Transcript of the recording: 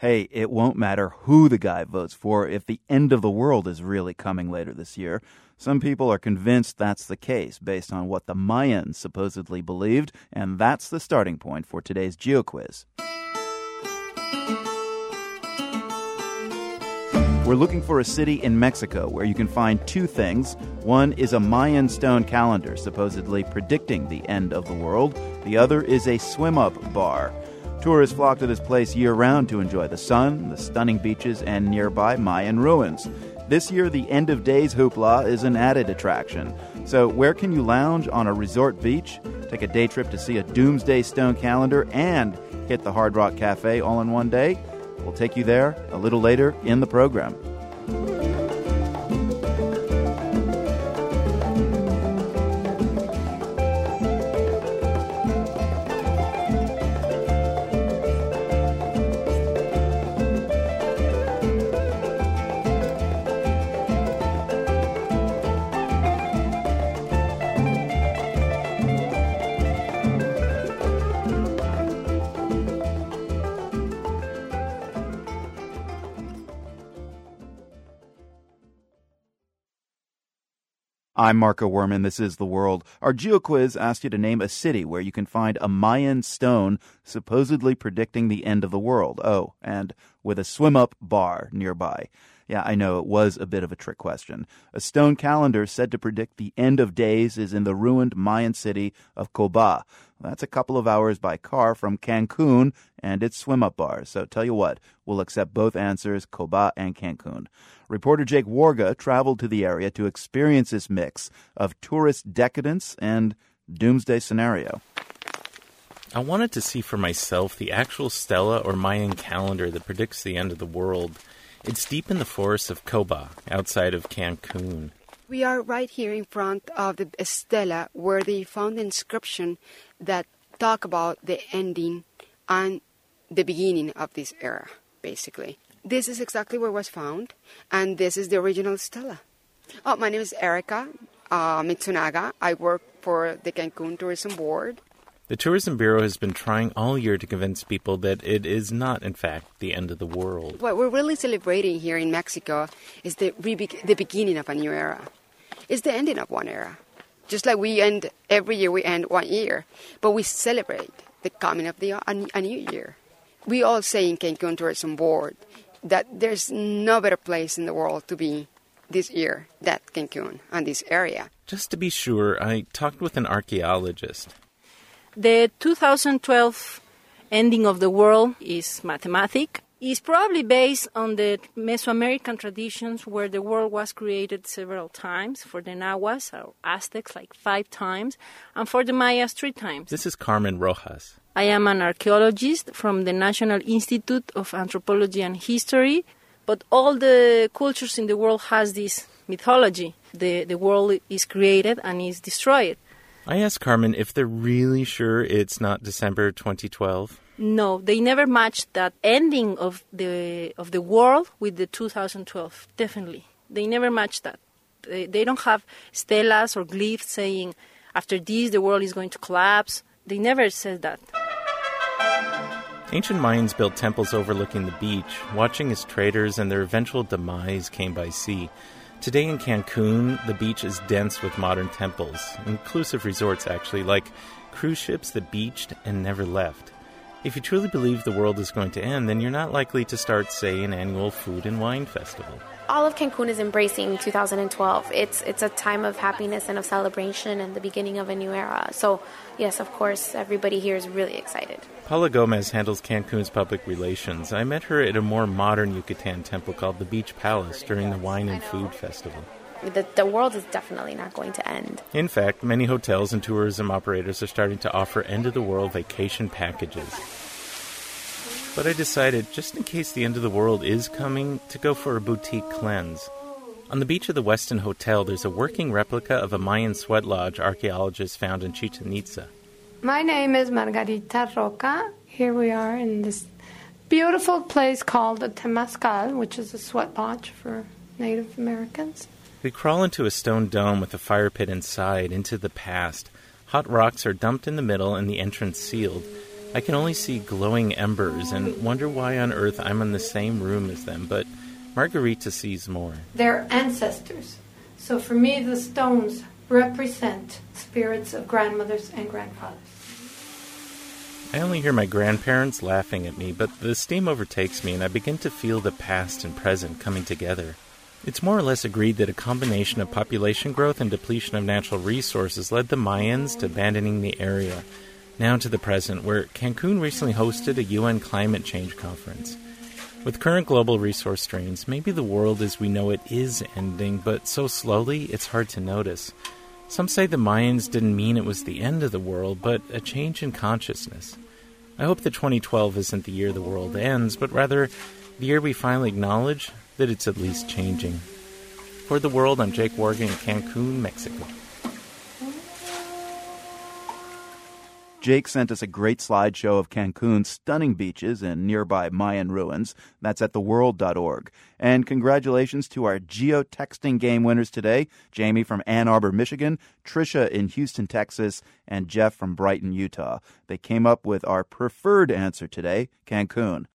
Hey, it won't matter who the guy votes for if the end of the world is really coming later this year. Some people are convinced that's the case based on what the Mayans supposedly believed, and that's the starting point for today's GeoQuiz. We're looking for a city in Mexico where you can find two things. One is a Mayan stone calendar supposedly predicting the end of the world, the other is a swim up bar. Tourists flock to this place year round to enjoy the sun, the stunning beaches, and nearby Mayan ruins. This year, the end of days hoopla is an added attraction. So, where can you lounge on a resort beach, take a day trip to see a doomsday stone calendar, and hit the Hard Rock Cafe all in one day? We'll take you there a little later in the program. I'm Marco Werman. This is The World. Our GeoQuiz asked you to name a city where you can find a Mayan stone supposedly predicting the end of the world. Oh, and with a swim up bar nearby. Yeah, I know it was a bit of a trick question. A stone calendar said to predict the end of days is in the ruined Mayan city of Coba. That's a couple of hours by car from Cancun and its swim up bars. So tell you what, we'll accept both answers, Coba and Cancun. Reporter Jake Warga traveled to the area to experience this mix of tourist decadence and doomsday scenario. I wanted to see for myself the actual stela or Mayan calendar that predicts the end of the world. It's deep in the forests of Coba, outside of Cancun. We are right here in front of the stela where they found the inscription that talk about the ending and the beginning of this era, basically. This is exactly where it was found, and this is the original stela. Oh, my name is Erica uh, Mitsunaga. I work for the Cancun Tourism Board. The Tourism Bureau has been trying all year to convince people that it is not, in fact, the end of the world. What we're really celebrating here in Mexico is the, re- the beginning of a new era. It's the ending of one era. Just like we end every year, we end one year, but we celebrate the coming of the, a, a new year. We all say in Cancun Tourism Board that there's no better place in the world to be this year than Cancun and this area. Just to be sure, I talked with an archaeologist. The 2012 ending of the world is mathematic. It's probably based on the Mesoamerican traditions where the world was created several times for the Nahuas or Aztecs, like five times, and for the Mayas, three times. This is Carmen Rojas. I am an archaeologist from the National Institute of Anthropology and History, but all the cultures in the world has this mythology. The, the world is created and is destroyed. I asked Carmen if they're really sure it's not December 2012. No, they never matched that ending of the of the world with the 2012. Definitely, they never matched that. They, they don't have stelas or glyphs saying after this the world is going to collapse. They never said that. Ancient Mayans built temples overlooking the beach, watching as traders and their eventual demise came by sea. Today in Cancun, the beach is dense with modern temples, inclusive resorts actually, like cruise ships that beached and never left. If you truly believe the world is going to end, then you're not likely to start, say, an annual food and wine festival. All of Cancun is embracing 2012. It's it's a time of happiness and of celebration and the beginning of a new era. So, yes, of course, everybody here is really excited. Paula Gomez handles Cancun's public relations. I met her at a more modern Yucatan temple called the Beach Palace during the Wine and Food Festival. The, the world is definitely not going to end. In fact, many hotels and tourism operators are starting to offer end of the world vacation packages. But I decided, just in case the end of the world is coming, to go for a boutique cleanse. On the beach of the Westin Hotel, there's a working replica of a Mayan sweat lodge archaeologists found in Chichen Itza. My name is Margarita Roca. Here we are in this beautiful place called the Temazcal, which is a sweat lodge for Native Americans. We crawl into a stone dome with a fire pit inside, into the past. Hot rocks are dumped in the middle and the entrance sealed. I can only see glowing embers and wonder why on earth I'm in the same room as them, but Margarita sees more. They're ancestors. So for me, the stones represent spirits of grandmothers and grandfathers. I only hear my grandparents laughing at me, but the steam overtakes me and I begin to feel the past and present coming together. It's more or less agreed that a combination of population growth and depletion of natural resources led the Mayans to abandoning the area. Now to the present, where Cancun recently hosted a UN climate change conference. With current global resource strains, maybe the world as we know it is ending, but so slowly it's hard to notice. Some say the Mayans didn't mean it was the end of the world, but a change in consciousness. I hope that 2012 isn't the year the world ends, but rather the year we finally acknowledge that it's at least changing. For the world, I'm Jake Warga in Cancun, Mexico. Jake sent us a great slideshow of Cancun's stunning beaches and nearby Mayan ruins. That's at theworld.org. And congratulations to our geotexting game winners today Jamie from Ann Arbor, Michigan, Trisha in Houston, Texas, and Jeff from Brighton, Utah. They came up with our preferred answer today Cancun.